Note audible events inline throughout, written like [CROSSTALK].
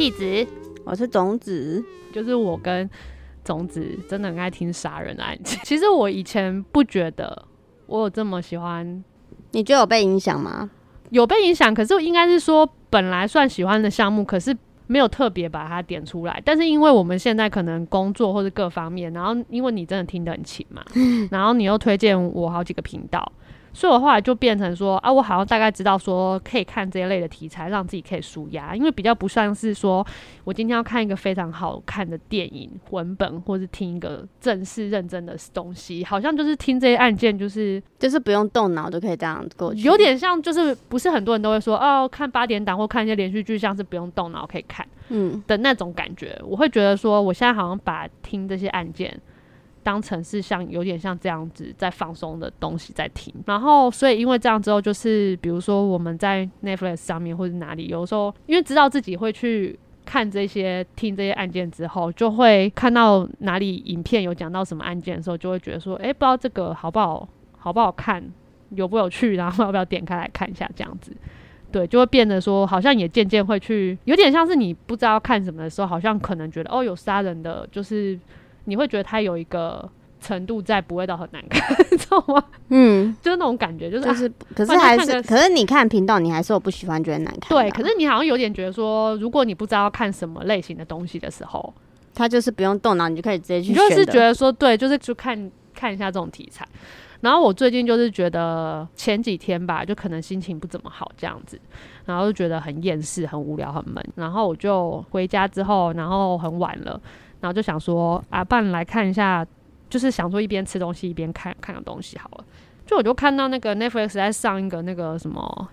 屁子，我是种子，就是我跟种子真的很爱听杀人的案件。[LAUGHS] 其实我以前不觉得我有这么喜欢，你觉得有被影响吗？有被影响，可是应该是说本来算喜欢的项目，可是没有特别把它点出来。但是因为我们现在可能工作或者各方面，然后因为你真的听得很勤嘛，[LAUGHS] 然后你又推荐我好几个频道。所以我后来就变成说啊，我好像大概知道说可以看这一类的题材，让自己可以舒压，因为比较不算是说我今天要看一个非常好看的电影文本，或是听一个正式认真的东西，好像就是听这些案件，就是就是不用动脑就可以这样过去，有点像就是不是很多人都会说哦，看八点档或看一些连续剧，像是不用动脑可以看，嗯的那种感觉，我会觉得说我现在好像把听这些案件。当成是像有点像这样子在放松的东西在听，然后所以因为这样之后，就是比如说我们在 Netflix 上面或者哪里，有时候因为知道自己会去看这些听这些案件之后，就会看到哪里影片有讲到什么案件的时候，就会觉得说，哎，不知道这个好不好，好不好看，有不有趣，然后要不要点开来看一下这样子，[LAUGHS] 对，就会变得说，好像也渐渐会去，有点像是你不知道看什么的时候，好像可能觉得哦，有杀人的，就是。你会觉得它有一个程度在，不会到很难看，[LAUGHS] 知道吗？嗯，就是那种感觉，就是，可是还是，可是你看频道，你还是有不喜欢，觉得难看。对，可是你好像有点觉得说，如果你不知道看什么类型的东西的时候，它就是不用动脑，你就可以直接去。你就是觉得说，对，就是去看看一下这种题材。然后我最近就是觉得前几天吧，就可能心情不怎么好这样子，然后就觉得很厌世、很无聊、很闷。然后我就回家之后，然后很晚了。然后就想说啊，不然来看一下，就是想说一边吃东西一边看看个东西好了。就我就看到那个 Netflix 在上一个那个什么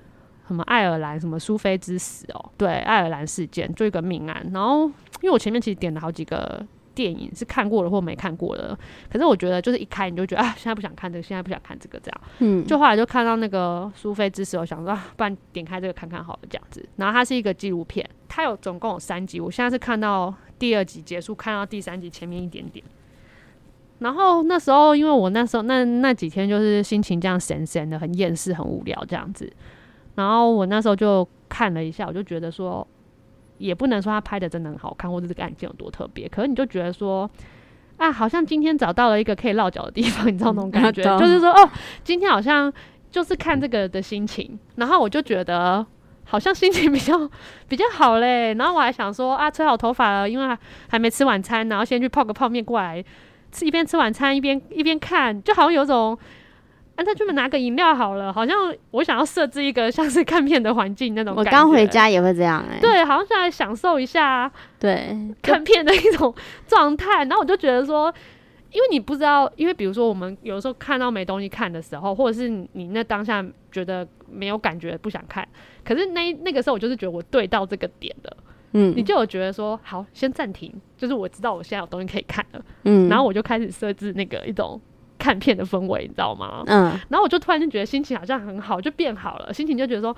什么爱尔兰什么苏菲之死哦，对，爱尔兰事件就一个命案。然后因为我前面其实点了好几个电影是看过了或没看过的，可是我觉得就是一开你就觉得啊，现在不想看这个，现在不想看这个这样。嗯，就后来就看到那个苏菲之死，我想说啊，不然点开这个看看好了这样子。然后它是一个纪录片，它有总共有三集，我现在是看到。第二集结束，看到第三集前面一点点，然后那时候因为我那时候那那几天就是心情这样闲闲的，很厌世，很无聊这样子，然后我那时候就看了一下，我就觉得说，也不能说他拍的真的很好看，或者这个案件有多特别，可是你就觉得说，啊，好像今天找到了一个可以落脚的地方，你知道那种感觉，就是说，哦，今天好像就是看这个的心情，然后我就觉得。好像心情比较 [LAUGHS] 比较好嘞，然后我还想说啊，吹好头发了，因为还没吃晚餐，然后先去泡个泡面过来吃，一边吃晚餐一边一边看，就好像有种啊，那就拿个饮料好了，好像我想要设置一个像是看片的环境那种。我刚回家也会这样哎。对，好像是来享受一下对看片的一种状态，然后我就觉得说。因为你不知道，因为比如说我们有时候看到没东西看的时候，或者是你那当下觉得没有感觉不想看，可是那那个时候我就是觉得我对到这个点了，嗯，你就有觉得说好先暂停，就是我知道我现在有东西可以看了，嗯，然后我就开始设置那个一种看片的氛围，你知道吗？嗯，然后我就突然就觉得心情好像很好，就变好了，心情就觉得说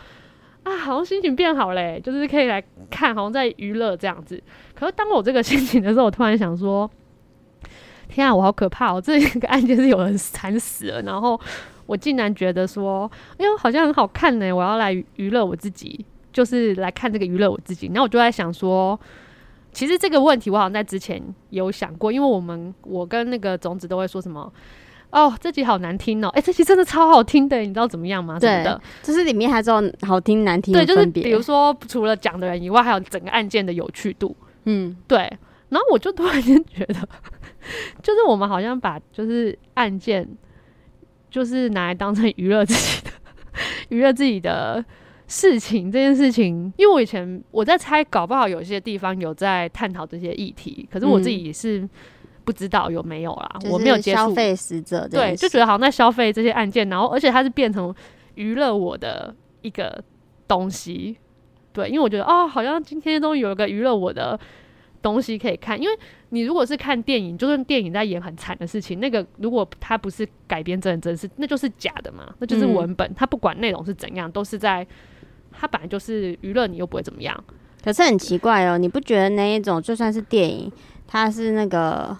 啊，好像心情变好嘞，就是可以来看，好像在娱乐这样子。可是当我这个心情的时候，我突然想说。天啊，我好可怕哦！这个案件是有人惨死了，然后我竟然觉得说，哎呦，好像很好看呢！我要来娱乐我自己，就是来看这个娱乐我自己。然后我就在想说，其实这个问题我好像在之前有想过，因为我们我跟那个种子都会说什么，哦，这集好难听哦，哎，这集真的超好听的，你知道怎么样吗？对的，就是里面还知道好听难听，对，就是比如说除了讲的人以外，还有整个案件的有趣度，嗯，对。然后我就突然间觉得。[LAUGHS] 就是我们好像把就是案件，就是拿来当成娱乐自己的 [LAUGHS] 娱乐自己的事情这件事情，因为我以前我在猜，搞不好有些地方有在探讨这些议题，可是我自己也是不知道有没有啦，我没有接触消费死者，对，就觉得好像在消费这些案件，然后而且它是变成娱乐我的一个东西，对，因为我觉得哦，好像今天终于有一个娱乐我的。东西可以看，因为你如果是看电影，就算电影在演很惨的事情，那个如果它不是改编真人真事，那就是假的嘛，那就是文本。它不管内容是怎样，都是在它本来就是娱乐，你又不会怎么样。可是很奇怪哦，你不觉得那一种就算是电影，它是那个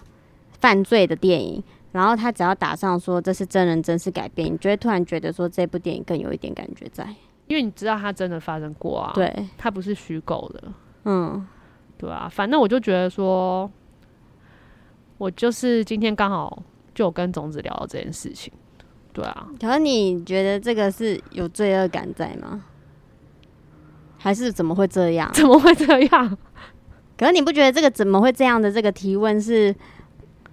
犯罪的电影，然后它只要打上说这是真人真事改编，你就会突然觉得说这部电影更有一点感觉在，因为你知道它真的发生过啊，对，它不是虚构的，嗯。对啊，反正我就觉得说，我就是今天刚好就有跟种子聊到这件事情，对啊，可是你觉得这个是有罪恶感在吗？还是怎么会这样？[LAUGHS] 怎么会这样？[LAUGHS] 可是你不觉得这个怎么会这样的这个提问是，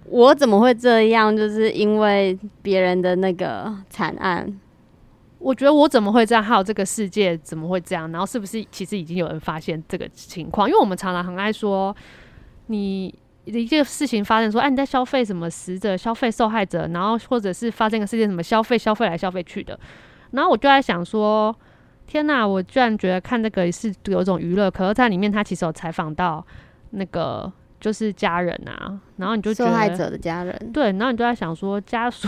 我怎么会这样？就是因为别人的那个惨案，我觉得我怎么会这样？还有这个世界怎么会这样？然后是不是其实已经有人发现这个情况？因为我们常常很爱说，你一件事情发生，说哎你在消费什么死者、消费受害者，然后或者是发生个事件什么消费、消费来消费去的，然后我就在想说。天呐！我居然觉得看这个是有一种娱乐，可是在里面他其实有采访到那个就是家人啊，然后你就受害者的家人对，然后你就在想说家属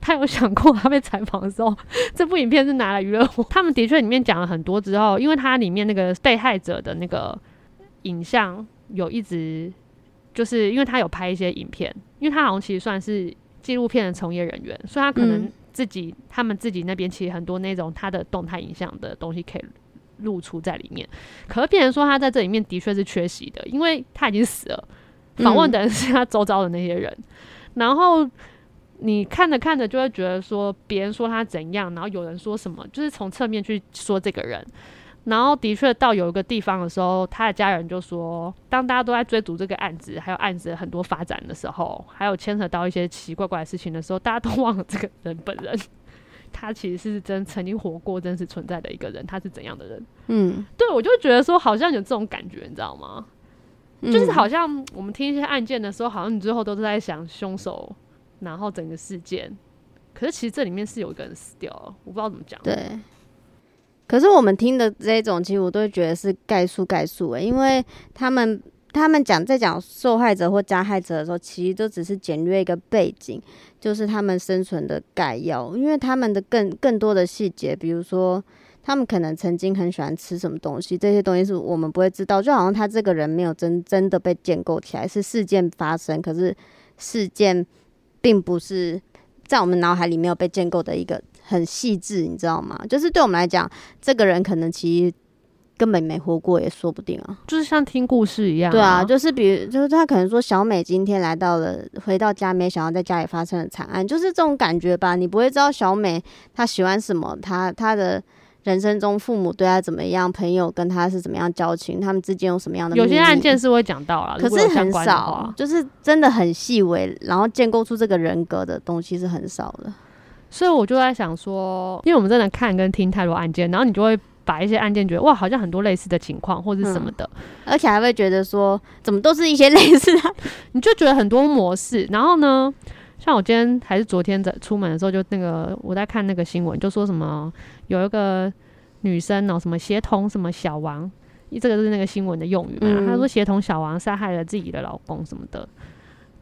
他有想过他被采访的时候，这部影片是拿来娱乐我？他们的确里面讲了很多之后，因为它里面那个被害者的那个影像有一直就是因为他有拍一些影片，因为他好像其实算是纪录片的从业人员，所以他可能。自己他们自己那边其实很多那种他的动态影像的东西可以露出在里面，可是别人说他在这里面的确是缺席的，因为他已经死了，访问的人是他周遭的那些人，然后你看着看着就会觉得说别人说他怎样，然后有人说什么，就是从侧面去说这个人。然后的确到有一个地方的时候，他的家人就说，当大家都在追逐这个案子，还有案子很多发展的时候，还有牵扯到一些奇奇怪怪的事情的时候，大家都忘了这个人本人，[LAUGHS] 他其实是真曾经活过、真实存在的一个人，他是怎样的人？嗯，对我就觉得说，好像有这种感觉，你知道吗？就是好像我们听一些案件的时候，好像你最后都是在想凶手，然后整个事件，可是其实这里面是有一个人死掉了，我不知道怎么讲。对。可是我们听的这种，其实我都会觉得是概述概述诶，因为他们他们讲在讲受害者或加害者的时候，其实都只是简略一个背景，就是他们生存的概要。因为他们的更更多的细节，比如说他们可能曾经很喜欢吃什么东西，这些东西是我们不会知道。就好像他这个人没有真真的被建构起来，是事件发生，可是事件并不是在我们脑海里没有被建构的一个。很细致，你知道吗？就是对我们来讲，这个人可能其实根本没活过，也说不定啊。就是像听故事一样。对啊，就是比如，就是他可能说小美今天来到了，回到家没想到在家里发生了惨案，就是这种感觉吧。你不会知道小美她喜欢什么，她她的人生中父母对他怎么样，朋友跟他是怎么样交情，他们之间有什么样的。有些案件是会讲到啊，可是很少，就是真的很细微，然后建构出这个人格的东西是很少的。所以我就在想说，因为我们真的看跟听太多案件，然后你就会把一些案件觉得哇，好像很多类似的情况或者什么的，而且还会觉得说，怎么都是一些 [LAUGHS] 类似的，你就觉得很多模式。然后呢，像我今天还是昨天在出门的时候，就那个我在看那个新闻，就说什么有一个女生哦，什么协同什么小王，这个是那个新闻的用语嘛？她说协同小王杀害了自己的老公什么的。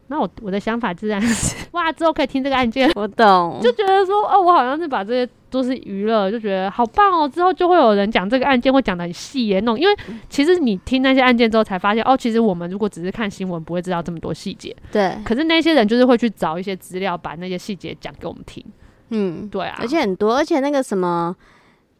那我我的想法自然是 [LAUGHS] 哇，之后可以听这个案件，我懂，就觉得说哦，我好像是把这些都是娱乐，就觉得好棒哦。之后就会有人讲这个案件，会讲的很细耶，那种。因为其实你听那些案件之后，才发现哦，其实我们如果只是看新闻，不会知道这么多细节。对。可是那些人就是会去找一些资料，把那些细节讲给我们听。嗯，对啊。而且很多，而且那个什么，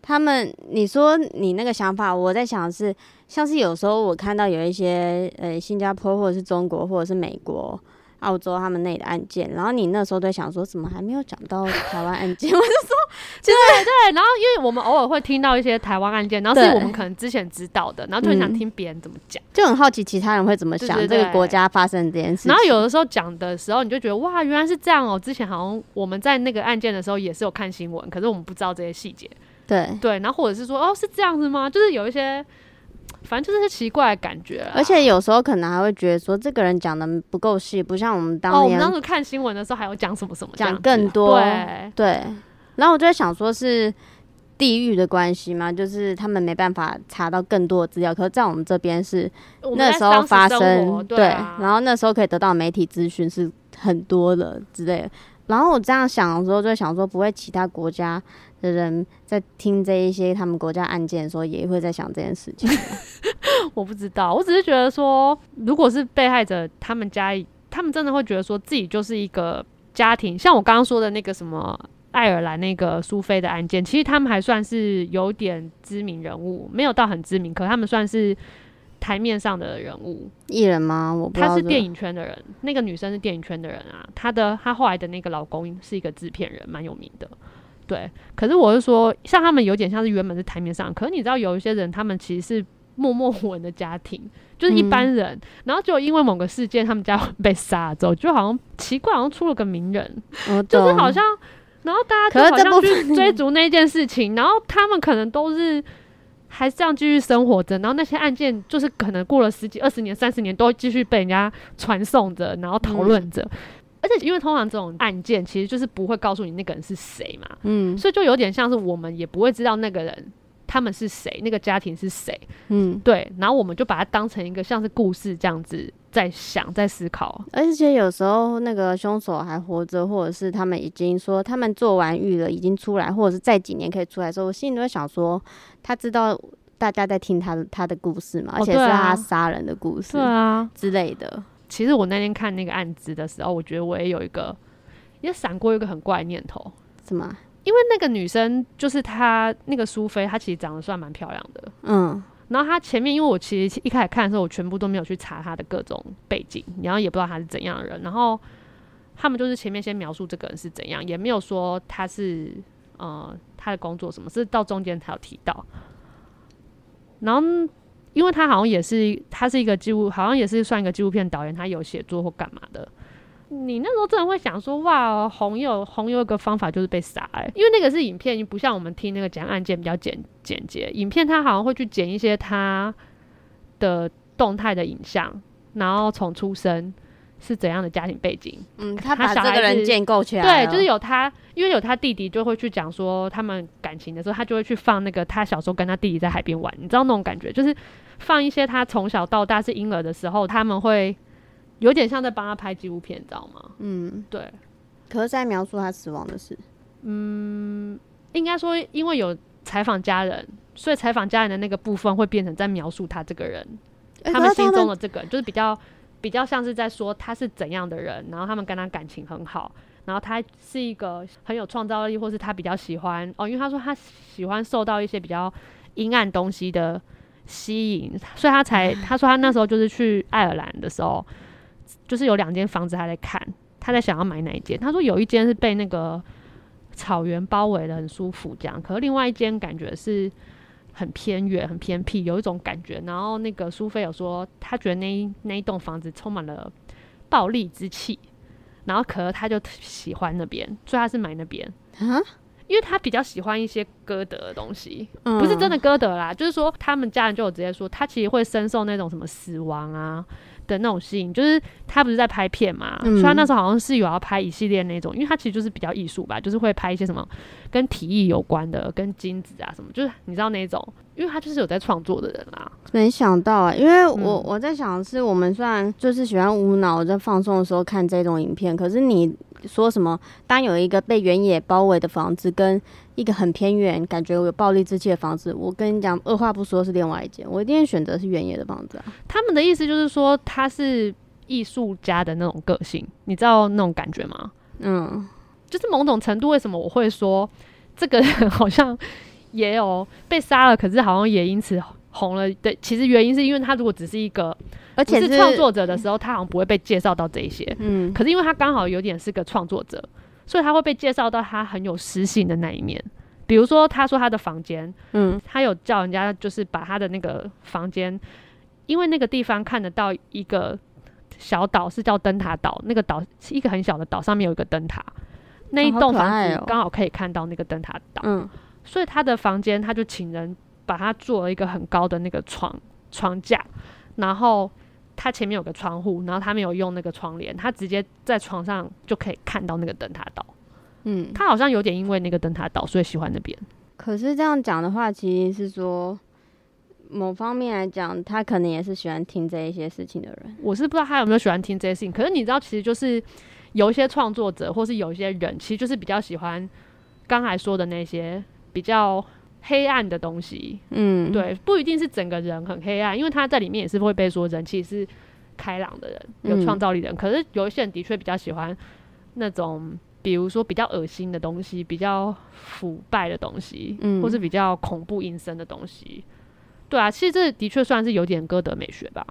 他们你说你那个想法，我在想是，像是有时候我看到有一些呃，新加坡或者是中国或者是美国。澳洲他们那里的案件，然后你那时候在想说，怎么还没有讲到 [LAUGHS] 台湾案件？[LAUGHS] 我就说，对对。然后因为我们偶尔会听到一些台湾案件，然后是我们可能之前知道的，然后就很想听别人怎么讲，就很好奇其他人会怎么想这个国家发生这件事。然后有的时候讲的时候，你就觉得哇，原来是这样哦。之前好像我们在那个案件的时候也是有看新闻，可是我们不知道这些细节。对对，然后或者是说，哦，是这样子吗？就是有一些。反正就是些奇怪的感觉，而且有时候可能还会觉得说这个人讲的不够细，不像我们当年。我们当时看新闻的时候还有讲什么什么，讲更多。对对。然后我就在想说，是地域的关系嘛？就是他们没办法查到更多的资料，可是在我们这边是那时候发生，对。然后那时候可以得到媒体资讯是很多的之类的。然后我这样想的时候，就想说，不会其他国家。的人在听这一些他们国家案件的时候，也会在想这件事情。[LAUGHS] 我不知道，我只是觉得说，如果是被害者，他们家他们真的会觉得说自己就是一个家庭。像我刚刚说的那个什么爱尔兰那个苏菲的案件，其实他们还算是有点知名人物，没有到很知名，可他们算是。台面上的人物，艺人吗？我不知道这她是电影圈的人，那个女生是电影圈的人啊。她的她后来的那个老公是一个制片人，蛮有名的。对，可是我是说，像他们有点像是原本是台面上，可是你知道有一些人，他们其实是默默无闻的家庭，就是一般人，然后就因为某个事件，他们家被杀了之后，就好像奇怪，好像出了个名人，就是好像，然后大可家就好像去追逐那件事情，然后他们可能都是还是这样继续生活着，然后那些案件就是可能过了十几、二十年、三十年，都继续被人家传颂着，然后讨论着。因为通常这种案件其实就是不会告诉你那个人是谁嘛，嗯所以就有点像是我们也不会知道那个人他们是谁，那个家庭是谁，嗯，对，然后我们就把它当成一个像是故事这样子在想、在思考。而且有时候那个凶手还活着，或者是他们已经说他们做完狱了，已经出来，或者是再几年可以出来的时候，我心里都会想说，他知道大家在听他的他的故事嘛，而且是他杀人的故事对啊，之类的。其实我那天看那个案子的时候，我觉得我也有一个，也闪过一个很怪的念头，什么？因为那个女生就是她那个苏菲，她其实长得算蛮漂亮的。嗯然后她前面，因为我其实一开始看的时候，我全部都没有去查她的各种背景，然后也不知道她是怎样的人。然后他们就是前面先描述这个人是怎样，也没有说她是呃她的工作什么，是到中间才有提到。然后，因为他好像也是，他是一个纪录，好像也是算一个纪录片导演，他有写作或干嘛的。你那时候真的会想说，哇，红有红有一个方法就是被杀、欸，因为那个是影片，不像我们听那个讲案件比较简简洁。影片他好像会去剪一些他的动态的影像，然后从出生是怎样的家庭背景，嗯，他他把这个人建构起来对，就是有他，因为有他弟弟就会去讲说他们感情的时候，他就会去放那个他小时候跟他弟弟在海边玩，你知道那种感觉，就是放一些他从小到大是婴儿的时候，他们会有点像在帮他拍纪录片，你知道吗？嗯，对，可是在描述他死亡的事。嗯应该说因为有采访家人，所以采访家人的那个部分会变成在描述他这个人，他们心中的这个就是比较比较像是在说他是怎样的人，然后他们跟他感情很好，然后他是一个很有创造力，或是他比较喜欢哦，因为他说他喜欢受到一些比较阴暗东西的吸引，所以他才 [LAUGHS] 他说他那时候就是去爱尔兰的时候，就是有两间房子他在看，他在想要买哪一间，他说有一间是被那个草原包围的很舒服这样，可是另外一间感觉是。很偏远、很偏僻，有一种感觉。然后那个苏菲有说，她觉得那一那一栋房子充满了暴力之气，然后可是她就喜欢那边，所以她是买那边，啊，因为她比较喜欢一些歌德的东西，嗯不是真的歌德啦，就是说他们家人就有直接说，他其实会深受那种什么死亡啊。的那种吸引，就是他不是在拍片嘛，嗯所以他那时候好像是有要拍一系列那种，因为他其实就是比较艺术吧，就是会拍一些什么跟体育有关的，跟金子啊什么，就是你知道那种，因为他就是有在创作的人啦。没想到啊，因为我、嗯我在想的，是我们虽然就是喜欢无脑在放松的时候看这种影片，可是你说什么，当有一个被原野包围的房子跟一个很偏远、感觉有暴力之气的房子，我跟你讲，二话不说是另外一间，我一定会选择是原野的房子啊。他们的意思就是说他是艺术家的那种个性，你知道那种感觉吗？嗯，就是某种程度，为什么我会说这个人好像也有被杀了，可是好像也因此红了的？其实原因是因为他如果只是一个而且是创作者的时候，他好像不会被介绍到这一些。嗯，可是因为他刚好有点是个创作者，所以他会被介绍到他很有诗性的那一面。比如说，他说他的房间，嗯，他有叫人家就是把他的那个房间，因为那个地方看得到一个小岛，是叫灯塔岛，那个岛是一个很小的岛，上面有一个灯塔，那一栋房子刚好可以看到那个灯塔岛，嗯，所以他的房间他就请人把它做了一个很高的那个床床架，然后它前面有个窗户，然后他没有用那个窗帘，他直接在床上就可以看到那个灯塔岛。嗯，他好像有点因为那个灯塔岛，所以喜欢那边。可是这样讲的话，其实是说。某方面来讲，他可能也是喜欢听这一些事情的人。我是不知道他有没有喜欢听这些事情，可是你知道，其实就是有一些创作者，或是有一些人，其实就是比较喜欢刚才说的那些比较黑暗的东西。嗯，，对，不一定是整个人很黑暗，因为他在里面也是会被说人气是开朗的人，有嗯创造力的人。可是有一些人的确比较喜欢那种，比如说比较恶心的东西，比较腐败的东西，嗯或是比较恐怖阴森的东西。对啊，其实这的确算是有点歌德美学吧。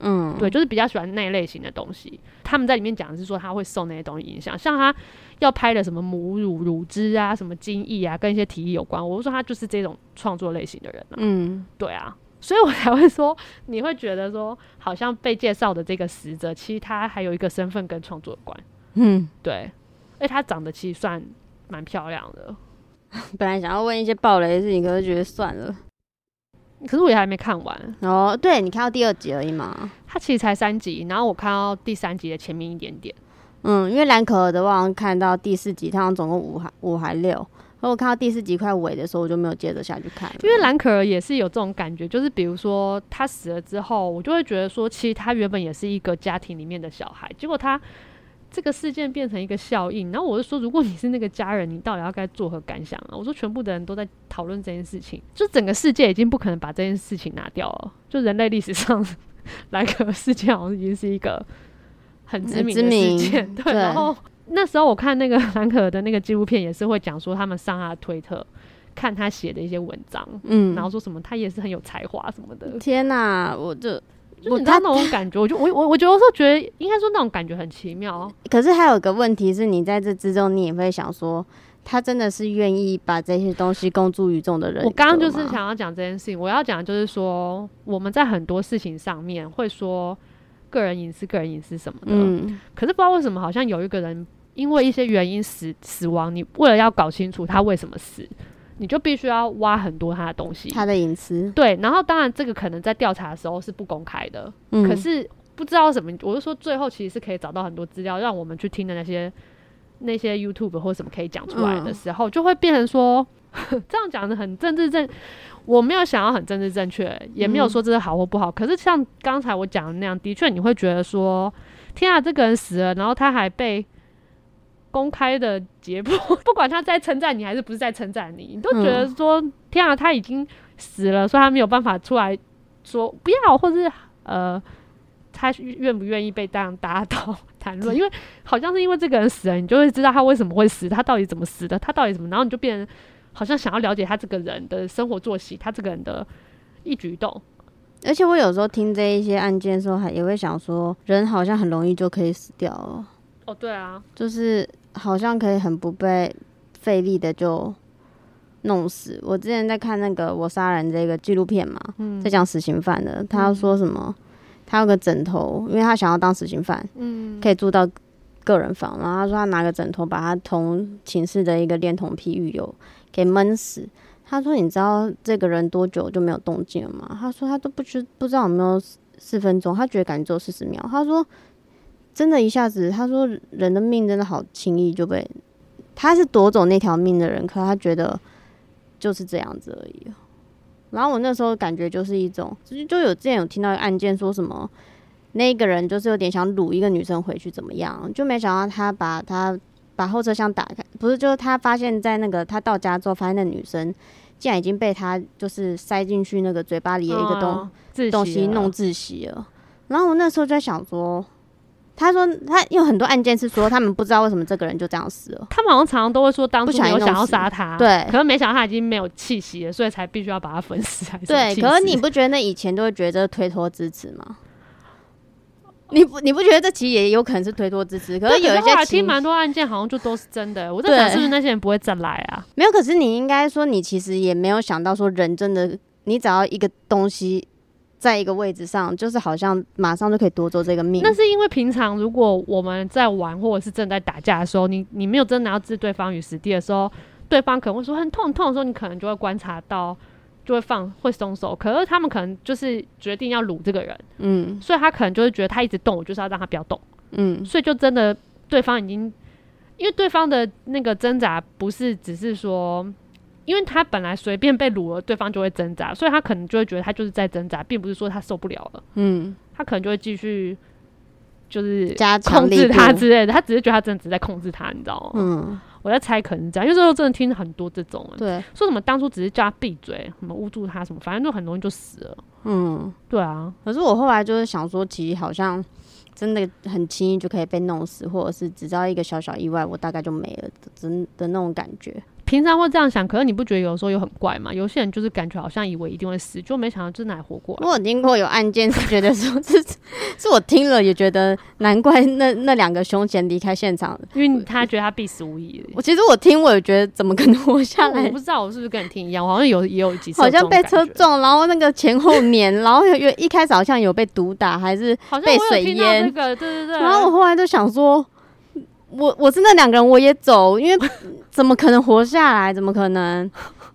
嗯，对，就是比较喜欢那一类型的东西。他们在里面讲的是说他会受那些东西影响，像他要拍的什么母乳、乳汁啊、什么精液啊，跟一些体液有关。我就说他就是这种创作类型的人啊。嗯，对啊，所以我才会说，你会觉得说，好像被介绍的这个死者，其实他还有一个身份跟创作有关。嗯，对，而且他长得其实算蛮漂亮的。[LAUGHS] 本来想要问一些暴雷的事情，可是觉得算了。可是我也还没看完，哦，对你看到第二集而已嘛。它其实才三集，然后我看到第三集的前面一点点。嗯，因为蓝可儿的，话看到第四集，它好像总共五还五还六。然后我看到第四集快尾的时候，我就没有接着下去看了。因为蓝可儿也是有这种感觉，就是比如说他死了之后，我就会觉得说，其实他原本也是一个家庭里面的小孩，结果他这个事件变成一个效应。然后我就说，如果你是那个家人，你到底要该作何感想啊？我说，全部的人都在讨论这件事情，就整个世界已经不可能把这件事情拿掉了。就人类历史上蓝可儿事件好像已经是一个很知名的事件，[LAUGHS] 对。对然后那时候我看那个兰可儿的那个纪录片，也是会讲说他们上他的推特看他写的一些文章，嗯，然后说什么他也是很有才华什么的，天哪，我就就是你知道那种感觉，我就我我我觉得说觉得应该说那种感觉很奇妙。可是还有个问题是，你在这之中，你也会想说，他真的是愿意把这些东西公诸于众的人？我刚刚就是想要讲这件事情，我要讲就是说我们在很多事情上面会说个人隐私、个人隐私什么的，嗯，可是不知道为什么好像有一个人因为一些原因死死亡，你为了要搞清楚他为什么死，你就必须要挖很多他的东西。他的隐私，对，然后当然这个可能在调查的时候是不公开的，嗯，可是不知道什么，我就说最后其实是可以找到很多资料，让我们去听的那些那些 YouTube 或什么可以讲出来的嗯时候，就会变成说 [LAUGHS] 这样讲的很政治正，我没有想要很政治正确，也没有嗯说这是好或不好。可是像刚才我讲的那样，的确你会觉得说，天啊，这个人死了，然后他还被。公开的解剖，[LAUGHS] 不管他在称赞你还是不是在称赞你，你都觉得说，天啊，他已经死了，所以他没有办法出来说不要，或是呃，他愿不愿意被这样打倒谈论？[LAUGHS] 因为好像是因为这个人死了，你就会知道他为什么会死，他到底怎么死的，他到底怎么，然后你就变成好像想要了解他这个人的生活作息，他这个人的一举一动。而且我有时候听这一些案件的时候，还也会想说，人好像很容易就可以死掉了，哦，对啊，就是好像可以很不被费力的就弄死。我之前在看那个《我杀人》这个纪录片嘛，嗯在讲死刑犯的，他说什么？他有个枕头，因为他想要当死刑犯，嗯，可以住到个人房，然后他说他拿个枕头把他同寝室的一个恋童癖狱友给闷死。他说：“你知道这个人多久就没有动静了吗？”他说：“他都不知不知道有没有四四分钟，他觉得感觉只有四十秒。”他说：“真的，一下子，他说人的命真的好轻易就被他是夺走那条命的人，可他觉得就是这样子而已。”然后我那时候感觉就是一种，就就有之前有听到一个案件说什么，那个人就是有点想掳一个女生回去怎么样，就没想到他把他把后车厢打开，不是就是他发现在那个他到家之后，发现那女生竟然已经被他就是塞进去那个嘴巴里的一个东、东西弄窒息了。然后我那时候就在想说，他说他有很多案件是说他们不知道为什么这个人就这样死了。他们好像常常都会说当不初有想要杀他，对可是没想到他已经没有气息了，所以才必须要把他分尸，还是什么对，可是你不觉得那以前都会觉得这是推脱支持吗？你不你不觉得这其实也有可能是推脱支持？可是有一些情听蛮多案件，好像就都是真的。我在想，是不是那些人不会再来啊？没有，可是你应该说你其实也没有想到说人真的，你只要一个东西在一个位置上，就是好像马上就可以夺走这个命。那是因为平常如果我们在玩或者是正在打架的时候，你你没有真的要置对方于死地的时候，对方可能会说很痛很痛的时候，你可能就会观察到，就会放会松手。可是他们可能就是决定要掳这个人，嗯所以他可能就会觉得他一直动，我就是要让他不要动，嗯所以就真的对方已经，因为对方的那个挣扎不是只是说。因为他本来随便被掳了，对方就会挣扎，所以他可能就会觉得他就是在挣扎，并不是说他受不了了，嗯，他可能就会继续就是加控制他之类的，他只是觉得他真的只是在控制他，你知道吗？嗯，我在猜可能是这样，因为这时候真的听很多这种，对，说什么当初只是叫他闭嘴，什么捂住他什么，反正就很容易就死了。嗯。对啊，可是我后来就是想说，其实好像真的很轻易就可以被弄死，或者是只要一个小小意外，我大概就没了真的那种感觉。平常会这样想，可是你不觉得有时候又很怪吗？有些人就是感觉好像以为一定会死，就没想到真的还活过来。我有听过有案件是觉得说 [LAUGHS] 是是我听了也觉得难怪那那两个凶嫌离开现场。因为他觉得他必死无疑。我其实我听我也觉得怎么可能活下来？我不知道我是不是跟你听一样，我好像有也有几次好像被车撞，然后那个前后碾，[LAUGHS] 然后有一开始好像有被毒打，还是被水淹。那个对对对。然后我后来就想说。我我是那两个人，我也走，因为 [LAUGHS] 怎么可能活下来？怎么可能？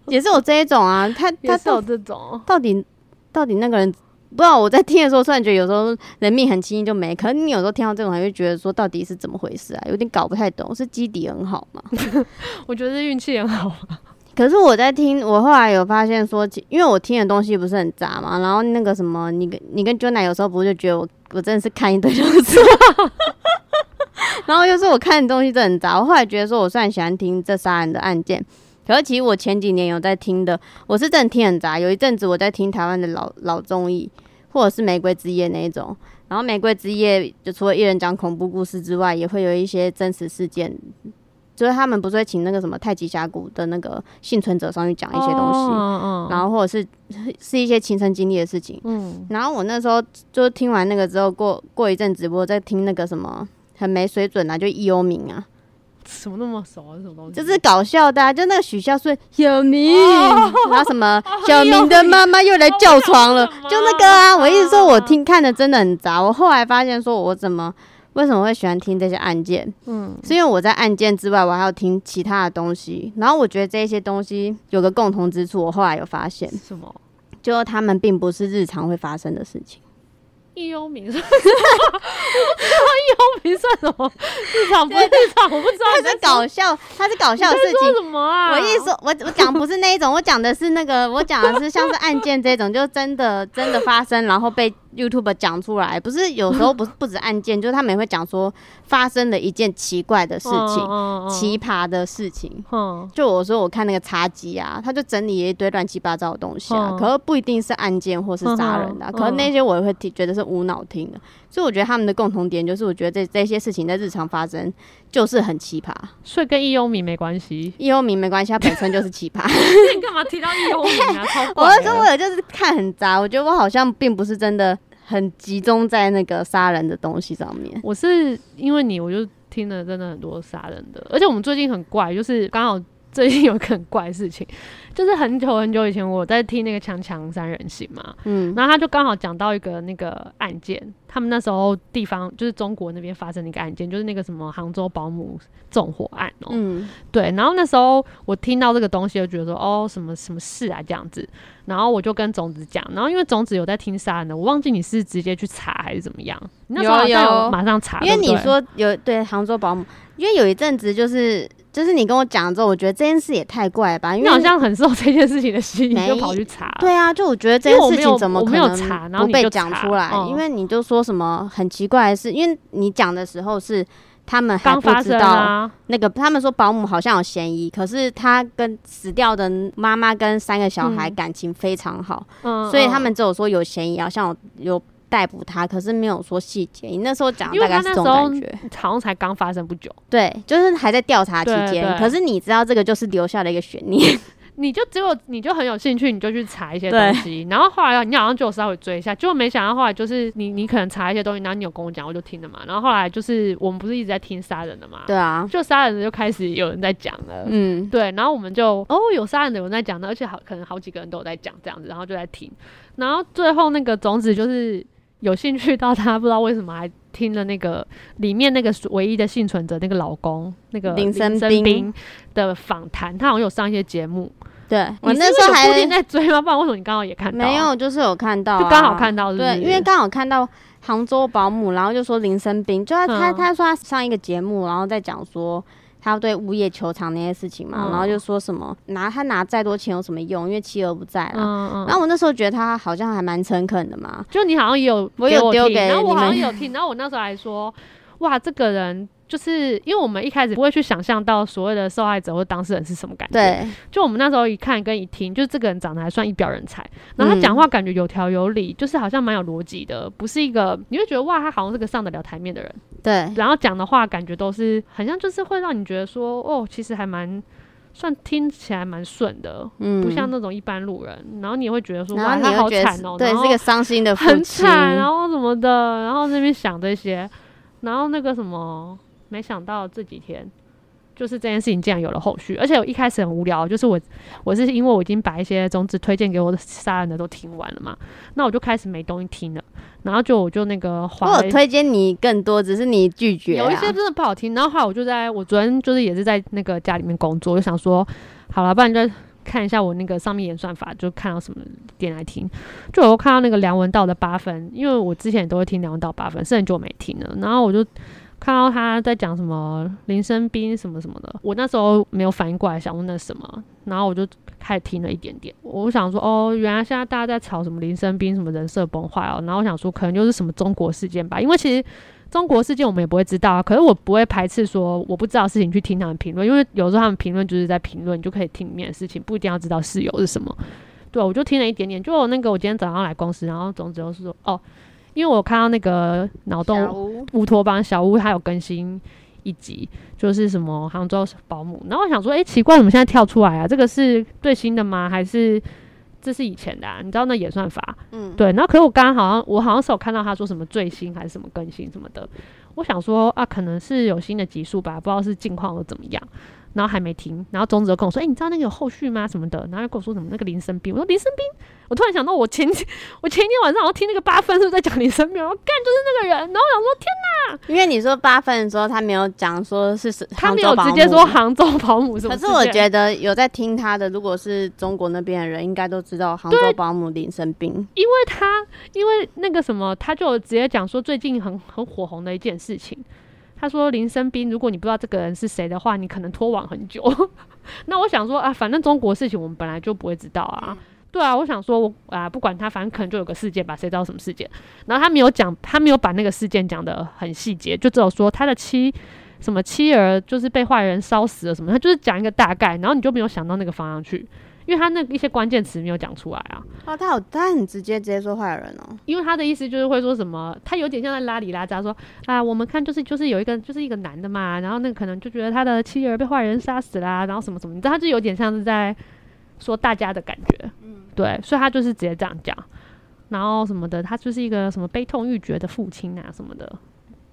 也是有这一种啊，他 [LAUGHS] 他是有这种。到底到底那个人不知道。我在听的时候，虽然觉得有时候人命很轻易就没，可是你有时候听到这种，还会觉得说到底是怎么回事啊？有点搞不太懂。是基底很好吗？[LAUGHS] 我觉得运气很好。可是我在听，我后来有发现说，因为我听的东西不是很杂嘛，然后那个什么，你跟你跟 Jonah 有时候不是就觉得我我真的是看一堆就是。[LAUGHS] 然后又是我看的东西真很杂，我后来觉得说，我虽然喜欢听这杀人的案件，可是其实我前几年有在听的，我是真的听很杂。有一阵子我在听台湾的老老综艺，或者是《玫瑰之夜》那一种。然后《玫瑰之夜》就除了一人讲恐怖故事之外，也会有一些真实事件，就是他们不是会请那个什么太极峡谷的那个幸存者上去讲一些东西，然后或者是是一些亲身经历的事情。嗯，然后我那时候就听完那个之后，过过一阵子，我在听那个什么。很没水准啊，就易幽明啊，什么那么熟啊？什么东西？就是搞笑的，啊，就那个许孝顺有名，然后什么 [LAUGHS] 小明的妈妈又来叫床了，就那个啊。我一直说我听看的真的很杂，我后来发现说我怎么为什么会喜欢听这些案件？嗯，是因为我在案件之外，我还要听其他的东西，然后我觉得这些东西有个共同之处，我后来有发现什么？就是他们并不是日常会发生的事情。易幽冥算什么？我不知道易幽冥算什么日常不日常，我不知道。他是搞笑，他是搞笑的事情。什么啊？我意思说，我我讲不是那一种，我讲的是那个，我讲的是像是案件这种，就真的真的发生，然后被。YouTube 讲出来，不是有时候 [LAUGHS] 不是不止案件，就是他们也会讲说发生了一件奇怪的事情，奇葩的事情。就我说我看那个茶几啊，他就整理一堆乱七八糟的东西啊，可是不一定是案件或是杀人的，可是那些我也会听，觉得是无脑听的。所以我觉得他们的共同点就是，我觉得这这些事情在日常发生就是很奇葩，所以跟易优明没关系，易优明没关系，他本身就是奇葩。[LAUGHS] 你干嘛提到易优明啊？我说我有就是看很杂，我觉得我好像并不是真的很集中在那个杀人的东西上面。我是因为你，我就听了真的很多杀人的，而且我们最近很怪，就是刚好。最近有个很怪的事情，[LAUGHS] 就是很久很久以前我在听那个《强强三人行》嘛，嗯，然后他就刚好讲到一个那个案件，他们那时候地方就是中国那边发生的一个案件，就是那个什么杭州保姆纵火案哦，嗯，对，然后那时候我听到这个东西，就觉得说哦，什么什么事啊这样子，然后我就跟种子讲，然后因为种子有在听杀人的，我忘记你是直接去查还是怎么样，那时候有马上查，因为你说有对杭州保姆，因为有一阵子就是。就是你跟我讲之后，我觉得这件事也太怪吧，因为好像很受这件事情的吸引，就跑去查。对啊，就我觉得这件事情怎么可能不被讲出来？因为你就说什么很奇怪的事，因为你讲的时候是他们还不知道那个，他们说保姆好像有嫌疑，可是他跟死掉的妈妈跟三个小孩感情非常好，所以他们只有说有嫌疑，好像有。逮捕他，可是没有说细节。你那时候讲大概是这种感觉，好像才刚发生不久。对，就是还在调查期间。可是你知道，这个就是留下了一个悬念。[LAUGHS] 你就只有你就很有兴趣，你就去查一些东西。然后后来你好像就稍微追一下，结果没想到后来就是你你可能查一些东西，然后你有跟我讲，我就听了嘛。然后后来就是我们不是一直在听杀人的嘛？对啊，就杀人的就开始有人在讲了。嗯，对。然后我们就哦，有杀人的有人在讲的，而且好可能好几个人都有在讲这样子，然后就在听。然后最后那个种子就是。有兴趣到他不知道为什么还听了那个里面那个唯一的幸存者那个老公那个林森斌的访谈，他好像有上一些节目。对我那时候还在追吗？不然为什么你刚好也看到？没有，就是有看到，就刚好看到。对，因为刚好看到杭州保姆，然后就说林森斌，就他他他说他上一个节目，然后再讲说。他要对物业球场那些事情嘛，然后就说什么拿他拿再多钱有什么用？因为妻儿不在了。然后我那时候觉得他好像还蛮诚恳的嘛，就你好像也有我有丢给，然后我好像有听，然后我那时候还说，哇，这个人。就是因为我们一开始不会去想象到所谓的受害者或当事人是什么感觉，对，就我们那时候一看跟一听，就是这个人长得还算一表人才，然后他讲话感觉有条有理，就是好像蛮有逻辑的，不是一个你会觉得哇，他好像是个上得了台面的人，对，然后讲的话感觉都是好像就是会让你觉得说哦，其实还蛮算听起来蛮顺的，嗯不像那种一般路人。然后你也会觉得说，哇，你好惨哦、是对，是个伤心的很，惨，然后什么的，然后那边想这些，然后那个什么，没想到这几天。就是这件事情竟然有了后续，而且我一开始很无聊，就是我我是因为我已经把一些种子推荐给我的杀人的都听完了嘛，那我就开始没东西听了，然后就我就那个我有推荐你更多，只是你拒绝、啊。有一些真的不好听，然后后来我就在我昨天就是也是在那个家里面工作，我就想说，好了，不然就看一下我那个上面演算法，就看到什么点来听。就我看到那个梁文道的八分，因为我之前也都会听梁文道八分，是很久没听了，然后我就。看到他在讲什么林生斌什么什么的，我那时候没有反应过来，想问那什么，然后我就开始听了一点点。我想说，哦，原来现在大家在吵什么林生斌什么人设崩坏哦，然后我想说可能就是什么中国事件吧，因为其实中国事件我们也不会知道啊，可是我不会排斥说我不知道事情去听他们评论，因为有时候他们评论就是在评论，你就可以听里面的事情，不一定要知道事由是什么。对，我就听了一点点，就那个我今天早上来公司，然后总之就是说，哦，因为我看到那个脑洞乌托邦小屋，它有更新一集，就是什么杭州保姆。然后我想说，诶，奇怪，怎么现在跳出来啊？这个是最新的吗？还是这是以前的、啊？你知道那演算法？嗯，对。然后可是我刚刚好像我好像是有看到他说什么最新还是什么更新什么的。我想说啊，可能是有新的集数吧，不知道是近况又怎么样。然后还没停，然后中子就跟我说：“诶，你知道那个有后续吗？什么的？”然后又跟我说什么那个林生斌，我说林生斌，我突然想到我前 [LAUGHS] 我前一天晚上好像听那个八分是不是在讲林生斌？我说干就是那个人，然后我想说天因为你说八分的时候，他没有讲说是是他没有直接说杭州保姆什么可，是我觉得有在听他的，如果是中国那边的人，应该都知道杭州保姆林生斌。因为他因为那个什么，他就直接讲说最近很很火红的一件事情。他说林生斌，如果你不知道这个人是谁的话，你可能拖网很久。[LAUGHS] 那我想说啊，反正中国事情我们本来就不会知道啊。对啊，我想说我啊，不管他，反正可能就有个事件吧，谁知道什么事件？然后他没有讲，他没有把那个事件讲的很细节，就只有说他的妻什么妻儿就是被坏人烧死了什么，他就是讲一个大概，然后你就没有想到那个方向去，因为他那一些关键词没有讲出来啊。哦，他好他很直接直接说坏人哦。因为他的意思就是会说什么，他有点像在拉里拉扎说啊，我们看就是就是有一个就是一个男的嘛，然后那个可能就觉得他的妻儿被坏人杀死啦，然后什么什么，你知道他就有点像是在说大家的感觉，嗯，对，所以他就是直接这样讲，然后什么的，他就是一个什么悲痛欲绝的父亲啊什么的，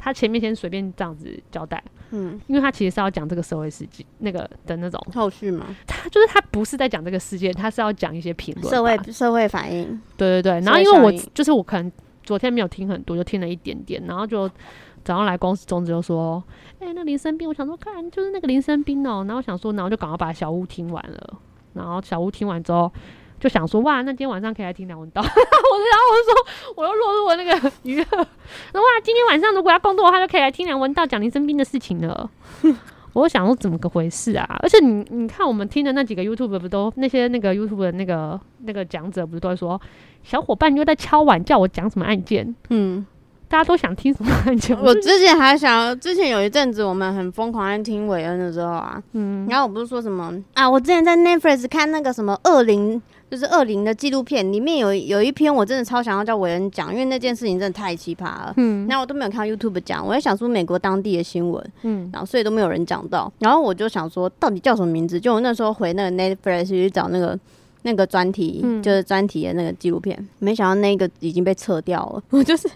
他前面先随便这样子交代，嗯，因为他其实是要讲这个社会事件那个的那种，后续嘛，他就是他不是在讲这个事件，他是要讲一些评论，社会社会反应，对对对，然后因为我就是我可能昨天没有听很多，就听了一点点，然后就早上来公司，中子就说：“哎、那林生斌，我想说看就是那个林生斌哦。”然后想说，然后就赶快把小屋听完了，然后小屋听完之后。就想说哇，那今天晚上可以来听梁文道，[LAUGHS] 我然后我就说我又落入了那个娱乐，那哇，今天晚上如果要工作的话，就可以来听梁文道讲林生斌的事情了。[LAUGHS] 我想说怎么个回事啊？而且你你看我们听的那几个 YouTube 不都那些那个 YouTube 的那个那个讲者不是都在说，小伙伴又在敲碗叫我讲什么案件，嗯，大家都想听什么案件？[LAUGHS] 我之前还想，之前有一阵子我们很疯狂在听韦恩的时候啊，嗯然后我不是说什么啊，我之前在 Netflix 看那个什么恶灵，就是恶灵的纪录片，里面有有一篇我真的超想要叫伟人讲，因为那件事情真的太奇葩了。嗯然后我都没有看 YouTube 讲，我在想说美国当地的新闻，嗯然后所以都没有人讲到。然后我就想说，到底叫什么名字？就我那时候回那个 Netflix 去找那个那个专题，嗯就是专题的那个纪录片，没想到那个已经被撤掉了。[LAUGHS] 我就是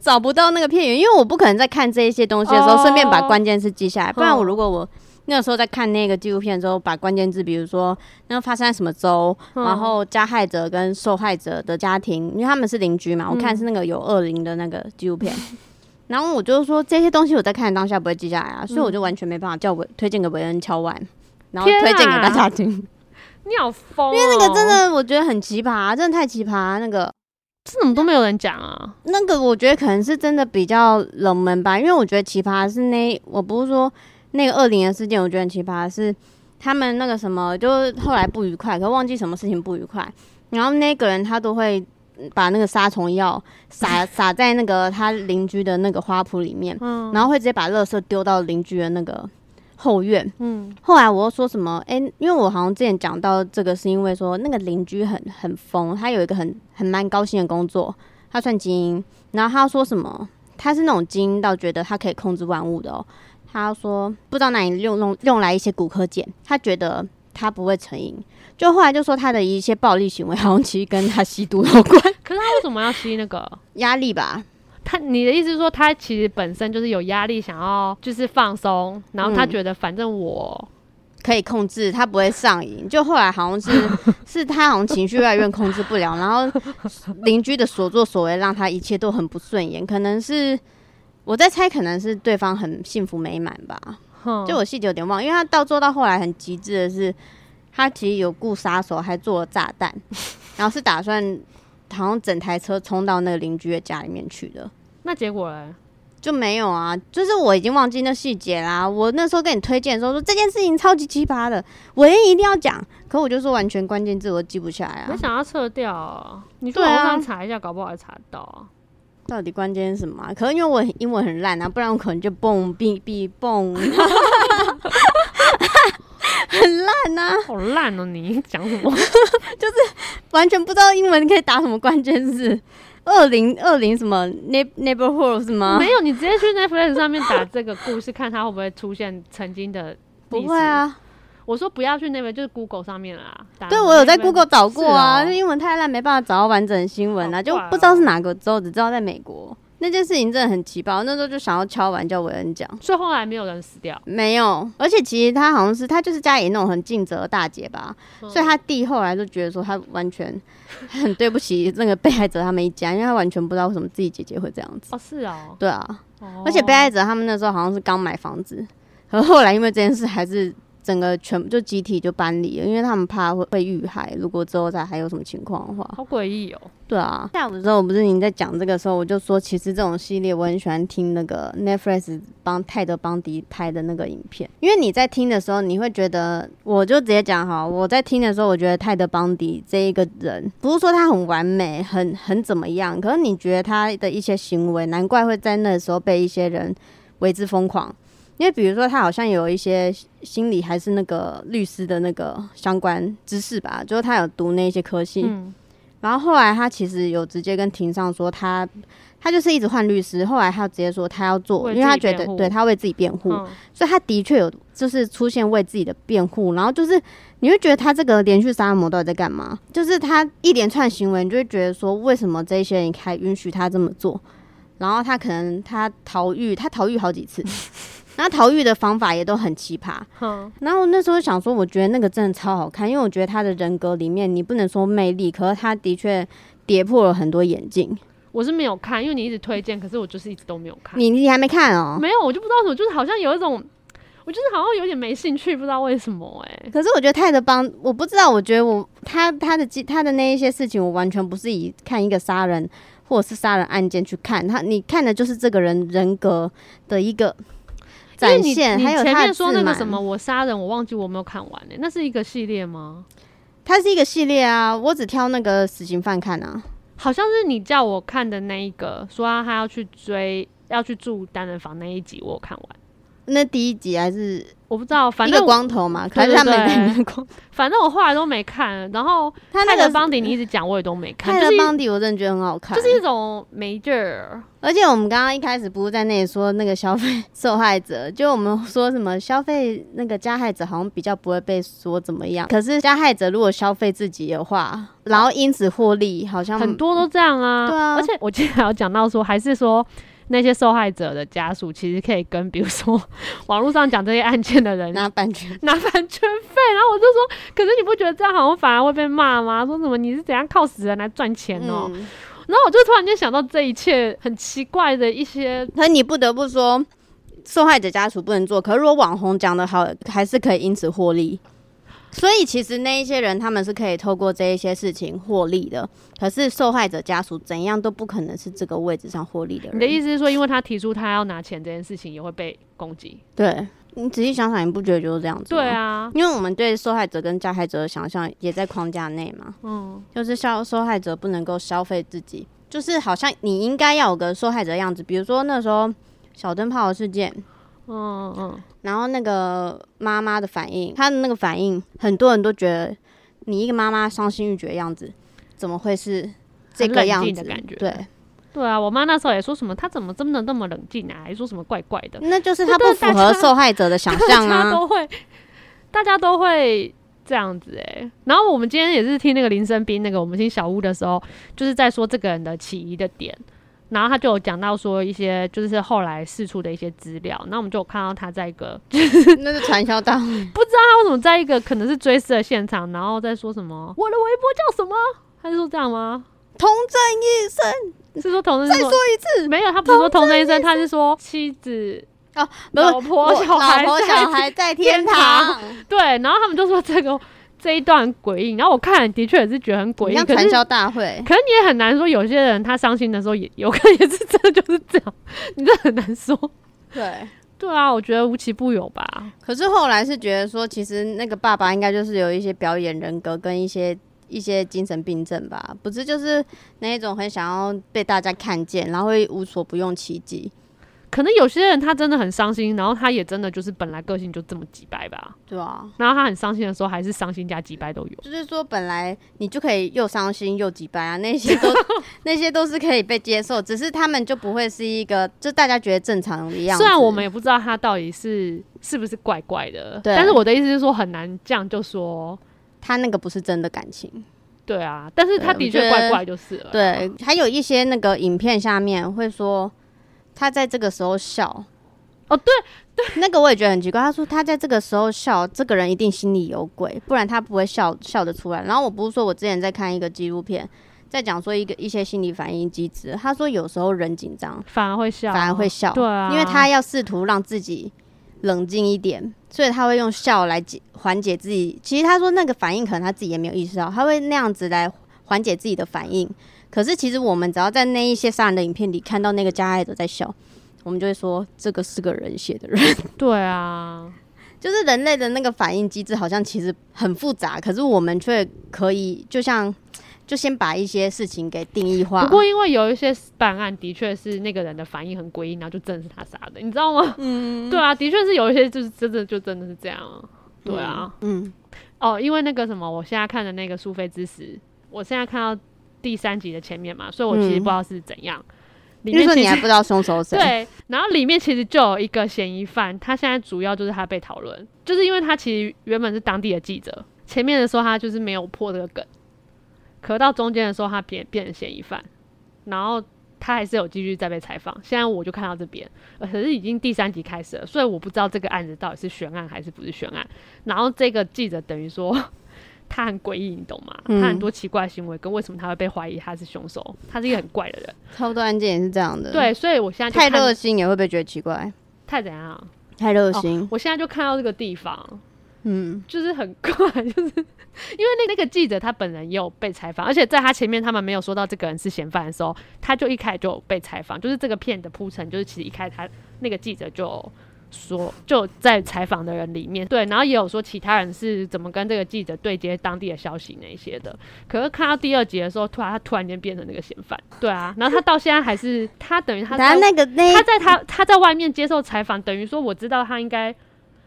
找不到那个片源，因为我不可能在看这一些东西的时候哦顺便把关键字记下来，不然我嗯如果我。那个时候在看那个纪录片的时候，把关键字，比如说那个发生在什么州，嗯。然后加害者跟受害者的家庭，因为他们是邻居嘛，我看嗯是那个有恶灵的那个纪录片。[LAUGHS] 然后我就说这些东西我在看当下不会记下来啊，所以我就完全没办法叫我推荐给韦恩敲碗，然后推荐给大家听，[LAUGHS] 你好疯、哦，因为那个真的我觉得很奇葩、啊真的太奇葩、啊那个。这怎么都没有人讲啊？那个我觉得可能是真的比较冷门吧，因为我觉得奇葩是那我不是说那个二零的事件，我觉得很奇葩是他们那个什么，就是后来不愉快，可忘记什么事情不愉快，然后那个人他都会把那个杀虫药撒 [LAUGHS] 撒在那个他邻居的那个花圃里面，嗯然后会直接把垃圾丢到邻居的那个后院。嗯后来我又说什么？诶，因为我好像之前讲到这个，是因为说那个邻居很很疯，他有一个很很蛮高兴的工作，他算精英。然后他说什么？他是那种精英到觉得他可以控制万物的哦。他说不知道哪里用用用来一些骨科碱，他觉得他不会成瘾，就后来就说他的一些暴力行为好像其实跟他吸毒有关，[LAUGHS] 可是他为什么要吸那个？压力吧。他你的意思是说，他其实本身就是有压力，想要就是放松，然后他嗯觉得反正我可以控制，他不会上瘾。就后来好像是 [LAUGHS] 是他好像情绪越来越控制不了，然后邻居的所作所为让他一切都很不顺眼。可能是我在猜，可能是对方很幸福美满吧。就我细节有点忘，因为他到做到后来很极致的是，他其实有雇杀手，还做了炸弹，[LAUGHS] 然后是打算好像整台车冲到那个邻居的家里面去的。那结果嘞？就没有啊，就是我已经忘记那细节啦。我那时候跟你推荐的时候说这件事情超级奇葩的，我也一定要讲，可我就说完全关键字我记不起来啊。我想要撤掉啊，你去网上查一下，搞不好还查得到啊。到底关键是什么、啊？可能因为我英文很烂啊，不然我可能就蹦哔哔蹦，[LAUGHS] 很烂呐、啊，好烂哦！你讲什么？[LAUGHS] 就是完全不知道英文可以打什么关键字。二零二零什么 neigh neighborhood 是吗？没有，你直接去 Netflix 上面打这个故事，看它会不会出现曾经的。不会。啊，我说不要去那边，就是 Google 上面啦。对我有在 Google 找过啊，是哦英文太烂，没办法找到完整的新闻啊，哦就不知道是哪个州，只知道在美国。那件事情真的很奇葩，我那时候就想要敲完叫韦恩讲，所以后来没有人死掉。没有，而且其实他好像是他就是家里那种很尽责的大姐吧，嗯所以他弟后来就觉得说他完全 [LAUGHS] 很对不起那个被害者他们一家，因为他完全不知道为什么自己姐姐会这样子。哦，是哦。对啊，哦而且被害者他们那时候好像是刚买房子，可是后来因为这件事还是整个全部就集体就搬离了，因为他们怕会被遇害，如果之后再还有什么情况的话。好诡异哦。对啊，下午的时候我不是你在讲这个时候，我就说其实这种系列我很喜欢听那个 Netflix 帮泰德邦迪拍的那个影片，因为你在听的时候，你会觉得，我就直接讲哈，我在听的时候，我觉得泰德邦迪这一个人，不是说他很完美，很很怎么样，可是你觉得他的一些行为，难怪会在那时候被一些人为之疯狂。因为比如说，他好像有一些心理还是那个律师的那个相关知识吧，就是他有读那些科系，嗯，然后后来他其实有直接跟庭上说他，他就是一直换律师。后来他直接说他要做，因为他觉得对他为自己辩护，嗯所以他的确有就是出现为自己的辩护。然后就是你会觉得他这个连续杀人魔到底在干嘛？就是他一连串行为，你就会觉得说为什么这些人还允许他这么做？然后他可能他逃狱，他逃狱好几次，然后逃狱的方法也都很奇葩。哼，然后那时候想说，我觉得那个真的超好看，因为我觉得他的人格里面，你不能说魅力，可是他的确跌破了很多眼镜。我是没有看，因为你一直推荐，可是我就是一直都没有看。你你还没看哦？没有，我就不知道为什么，就是好像有一种，我就是好像有点没兴趣，不知道为什么哎、可是我觉得泰德邦，我不知道，我觉得我他他的记他的那一些事情，我完全不是以看一个杀人或者是杀人案件去看他，你看的就是这个人人格的一个展现，你还有前面说那个什么我杀人，我忘记我没有看完呢、那是一个系列吗？它是一个系列啊，我只挑那个死刑犯看啊。好像是你叫我看的那一个，说他要去追，要去住单人房那一集，我有看完。那第一集还是我不知道，反一个正光头嘛，可是他们 [LAUGHS] 反正我后来都没看。然后泰他那个邦迪你一直讲，我也都没看，泰就是一德邦迪，我真的觉得很好看，就是一种没劲儿。而且我们刚刚一开始不是在那里说那个消费受害者，就我们说什么消费那个加害者好像比较不会被说怎么样，可是加害者如果消费自己的话，然后因此获利，好像很多都这样啊。对啊而且我记得还有讲到说，还是说那些受害者的家属其实可以跟，比如说 [LAUGHS] 网络上讲这些案件的人拿版权。[LAUGHS] 拿版权费，然后我就说，可是你不觉得这样好像反而会被骂吗？说什么你是怎样靠死人来赚钱哦、嗯，然后我就突然间想到这一切很奇怪的一些，可你不得不说，受害者家属不能做，可是如果网红讲的好，还是可以因此获利。所以其实那一些人他们是可以透过这一些事情获利的，可是受害者家属怎样都不可能是这个位置上获利的人。你的意思是说，因为他提出他要拿钱这件事情，也会被攻击？对你仔细想想，你不觉得就是这样子吗？对啊，因为我们对受害者跟加害者的想象也在框架内嘛，嗯，就是消受害者不能够消费自己，就是好像你应该要有个受害者的样子，比如说那时候小灯泡的事件，嗯嗯，然后那个妈妈的反应，她的那个反应，很多人都觉得你一个妈妈伤心欲绝的样子，怎么会是这个样子？的感觉。对，对啊，我妈那时候也说什么，她怎么真的那么冷静啊？还说什么怪怪的，那就是她不符合受害者的想象 [LAUGHS] 大家啊。都会，大家都会这样子哎、然后我们今天也是听那个林生斌那个我们听小屋的时候，就是在说这个人的起疑的点，然后他就有讲到说一些就是后来释出的一些资料，那我们就有看到他在一个 [LAUGHS] 那是传销大会，他为什么在一个可能是追思的现场，然后在说什么我的微博叫什么？他是说这样吗？同正一生，是说同再说说一次，没有，他不是说同生一生，他是说妻子、哦，老婆、小孩在老婆小孩在天天堂，对，然后他们就说这个这一段很诡异，然后我看的确也是觉得很诡异，像传销大会，可是你也很难说，有些人他伤心的时候也有可能也是真的就是这样，你这很难说。对。对啊，我觉得无奇不有吧。可是后来是觉得说，其实那个爸爸应该就是有一些表演人格跟一些一些精神病症吧，不是就是那一种很想要被大家看见，然后会无所不用其极，可能有些人他真的很伤心，然后他也真的就是本来个性就这么几掰吧。对啊。然后他很伤心的时候，还是伤心加几掰都有。就是说，本来你就可以又伤心又几掰啊，那些都 [LAUGHS] 那些都是可以被接受，只是他们就不会是一个就大家觉得正常的样子。虽然我们也不知道他到底是是不是怪怪的，但是我的意思是说很难这样就说。他那个不是真的感情，对啊，但是他的确怪怪就是了。对，还有一些那个影片下面会说他在这个时候笑，哦，对对那个我也觉得很奇怪。他说他在这个时候笑，这个人一定心里有鬼，不然他不会笑笑得出来。然后我不是说我之前在看一个纪录片，在讲说一个一些心理反应机制，他说有时候人紧张反而会笑，反而会笑，对啊，因为他要试图让自己冷静一点，所以他会用笑来解缓解自己。其实他说那个反应可能他自己也没有意识到，他会那样子来缓解自己的反应。可是其实我们只要在那一些杀人的影片里看到那个加害者在笑，我们就会说这个是个人写的人。[LAUGHS] 对啊，[LAUGHS] 就是人类的那个反应机制好像其实很复杂，可是我们却可以就像就先把一些事情给定义化。不过因为有一些办案的确是那个人的反应很诡异，然后就真的是他杀的，你知道吗？嗯，[LAUGHS] 对啊，的确是有一些就是真的就真的是这样啊。对啊，嗯，哦，因为那个什么，我现在看的那个《苏菲之死》，我现在看到第三集的前面嘛，所以我其实不知道是怎样。里因为面说你还不知道凶手是谁，对，然后里面其实就有一个嫌疑犯，他现在主要就是他被讨论，就是因为他其实原本是当地的记者，前面的时候他就是没有破这个梗，可到中间的时候他变变成嫌疑犯，然后他还是有继续在被采访。现在我就看到这边，呃可是已经第三集开始了，所以我不知道这个案子到底是悬案还是不是悬案。然后这个记者等于说。他很诡异，你懂吗？嗯他很多奇怪的行为，跟为什么他会被怀疑他是凶手？他是一个很怪的人。超多案件也是这样的。，对，所以我现在太热心也会被觉得奇怪，太怎样？太热心，我现在就看到这个地方，嗯，就是很怪，就是因为那那个记者他本人也有被采访，而且在他前面他们没有说到这个人是嫌犯的时候，他就一开始就被采访，就是这个片的铺陈，就是其实一开始他那个记者就有说就在采访的人里面，对，然后也有说其他人是怎么跟这个记者对接当地的消息那一些的，可是看到第二集的时候，突然他突然间变成那个嫌犯，对啊，然后他到现在还是他等于他在那个那他在他他在外面接受采访，等于说我知道他应该，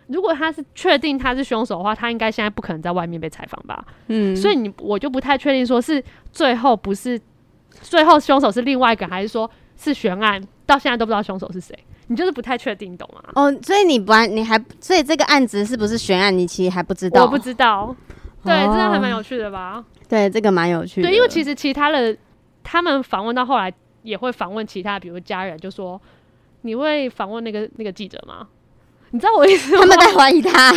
如果他是确定他是凶手的话，他应该现在不可能在外面被采访吧？嗯，所以你我就不太确定说是最后不是最后凶手是另外一个，还是说是悬案，到现在都不知道凶手是谁，你就是不太确定，懂吗？哦，所以你不然你还所以这个案子是不是悬案，你其实还不知道，我不知道，对，哦这样还蛮有趣的吧？对，这个蛮有趣的，对，因为其实其他的他们访问到后来也会访问其他，比如家人，就说你会访问那个那个记者吗？你知道我意思吗？他们在怀疑他，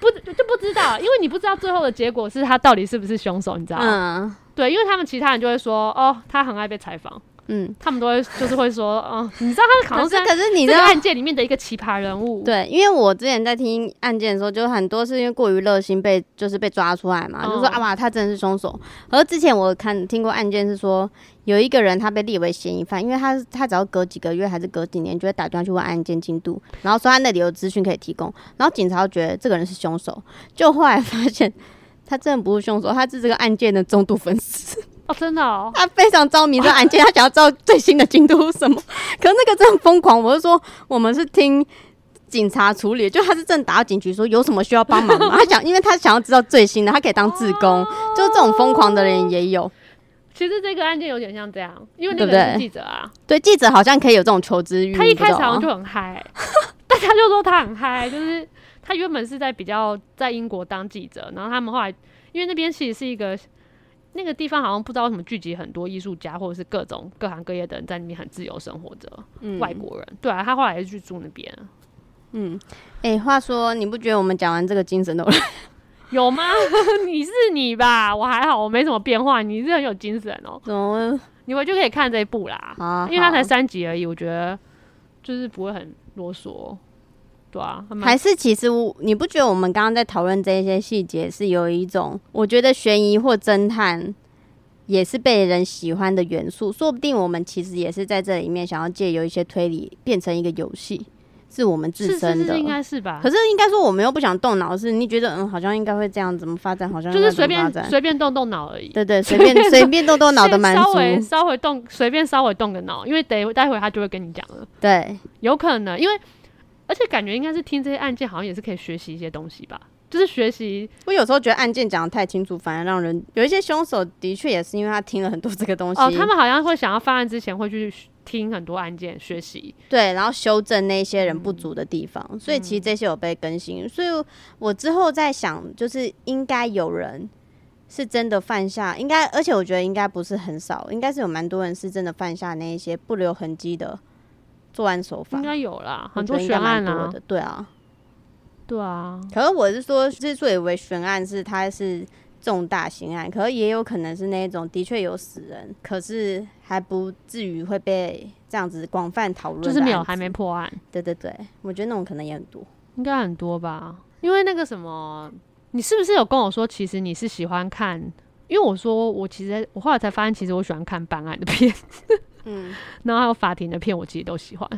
不就就不知道，因为你不知道最后的结果是他到底是不是凶手，你知道吗？嗯对，因为他们其他人就会说，哦，他很爱被采访，嗯，他们都会就是会说，嗯，你知道他好像是可是你这个案件里面的一个奇葩人物，对，因为我之前在听案件的时候，就很多是因为过于热心被就是被抓出来嘛，就说嗯啊哇，他真的是凶手。而之前我看听过案件是说，有一个人他被列为嫌疑犯，因为他他只要隔几个月还是隔几年，就会打电话去问案件进度，然后说他那里有资讯可以提供，然后警察就觉得这个人是凶手，就后来发现他真的不是凶手，他是这个案件的重度粉丝。哦，真的哦，[LAUGHS] 他非常着迷这个案件，他想要知道最新的进度是什么。[LAUGHS] 可是那个真的疯狂，我是说，我们是听警察处理，就他是正打到警局说有什么需要帮忙吗？[LAUGHS] 他想，因为他想要知道最新的，他可以当志工，就是这种疯狂的人也有。其实这个案件有点像这样，因为那个是记者啊，对，记者好像可以有这种求知欲。他一开始好像就很嗨，大家就说他很嗨，就是他原本是在比较在英国当记者，然后他们后来因为那边其实是一个那个地方，好像不知道为什么聚集很多艺术家或者是各种各行各业的人在那边很自由生活着。嗯外国人，对啊，他后来也是去住那边，嗯，哎、话说你不觉得我们讲完这个精神都来？[LAUGHS] 有吗？你是你吧，我还好，我没什么变化，你是很有精神哦、怎么你回去可以看这一部啦，啊？因为它才三集而已，我觉得就是不会很啰嗦，对啊，还是其实我你不觉得我们刚刚在讨论这一些细节是有一种，我觉得悬疑或侦探也是被人喜欢的元素，说不定我们其实也是在这里面想要借由一些推理变成一个游戏，是我们自身的。是是应该是吧可？是应该说我们又不想动脑，是你觉得嗯好像应该会这样怎么发展，好像就是随便随便动动脑而已。对对，[LAUGHS] 随便随便动动脑的满足稍微，稍微动，随便稍微动个脑，因为等待会他就会跟你讲了，对，有可能，因为而且感觉应该是听这些案件，好像也是可以学习一些东西吧，就是学习我有时候觉得案件讲的太清楚，反而让人有一些凶手的确也是因为他听了很多这个东西，哦，他们好像会想要犯案之前会去听很多案件学习，对，然后修正那些人不足的地方，所以其实这些有被更新。所以我之后在想，就是应该有人是真的犯下，应该，而且我觉得应该不是很少，应该是有蛮多人是真的犯下那一些不留痕迹的作案手法应，该有啦，很多悬案啊的，，对啊。对啊，可是我是说，之所以为悬案是它是重大刑案，可是也有可能是那一种的确有死人，可是还不至于会被这样子广泛讨论，就是没有还没。破案，对对对，我觉得那种可能也很多。应该很多吧？因为那个什么，你是不是有跟我说，其实你是喜欢看？因为我说我其实我后来才发现，其实我喜欢看办案的片，嗯然后还有法庭的片，我其实都喜欢。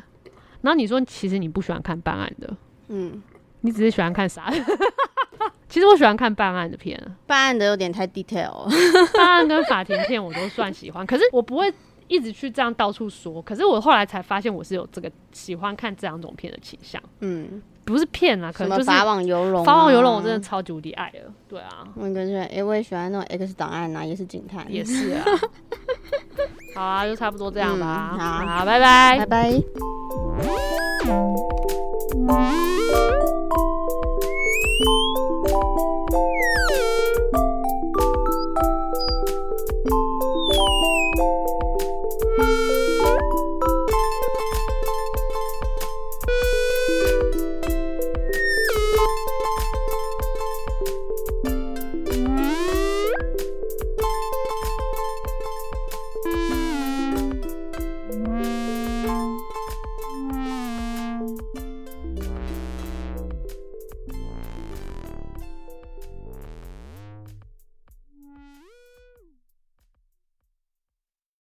然后你说其实你不喜欢看办案的，嗯，你只是喜欢看啥。[LAUGHS] 其实我喜欢看办案的片，办案的有点太 detail 了。办案跟法庭片我都算喜欢，可是我不会一直去这样到处说。可是我后来才发现，我是有这个喜欢看这两种片的倾向，嗯，不是骗啊，可能就是法网游龙、啊，法网游龙，我真的超级无敌爱了。对啊，我跟你哎、我也喜欢那种 X 档案啊，也是警探。也是啊。[LAUGHS] 好啊，就差不多这样吧。好，拜拜，拜拜。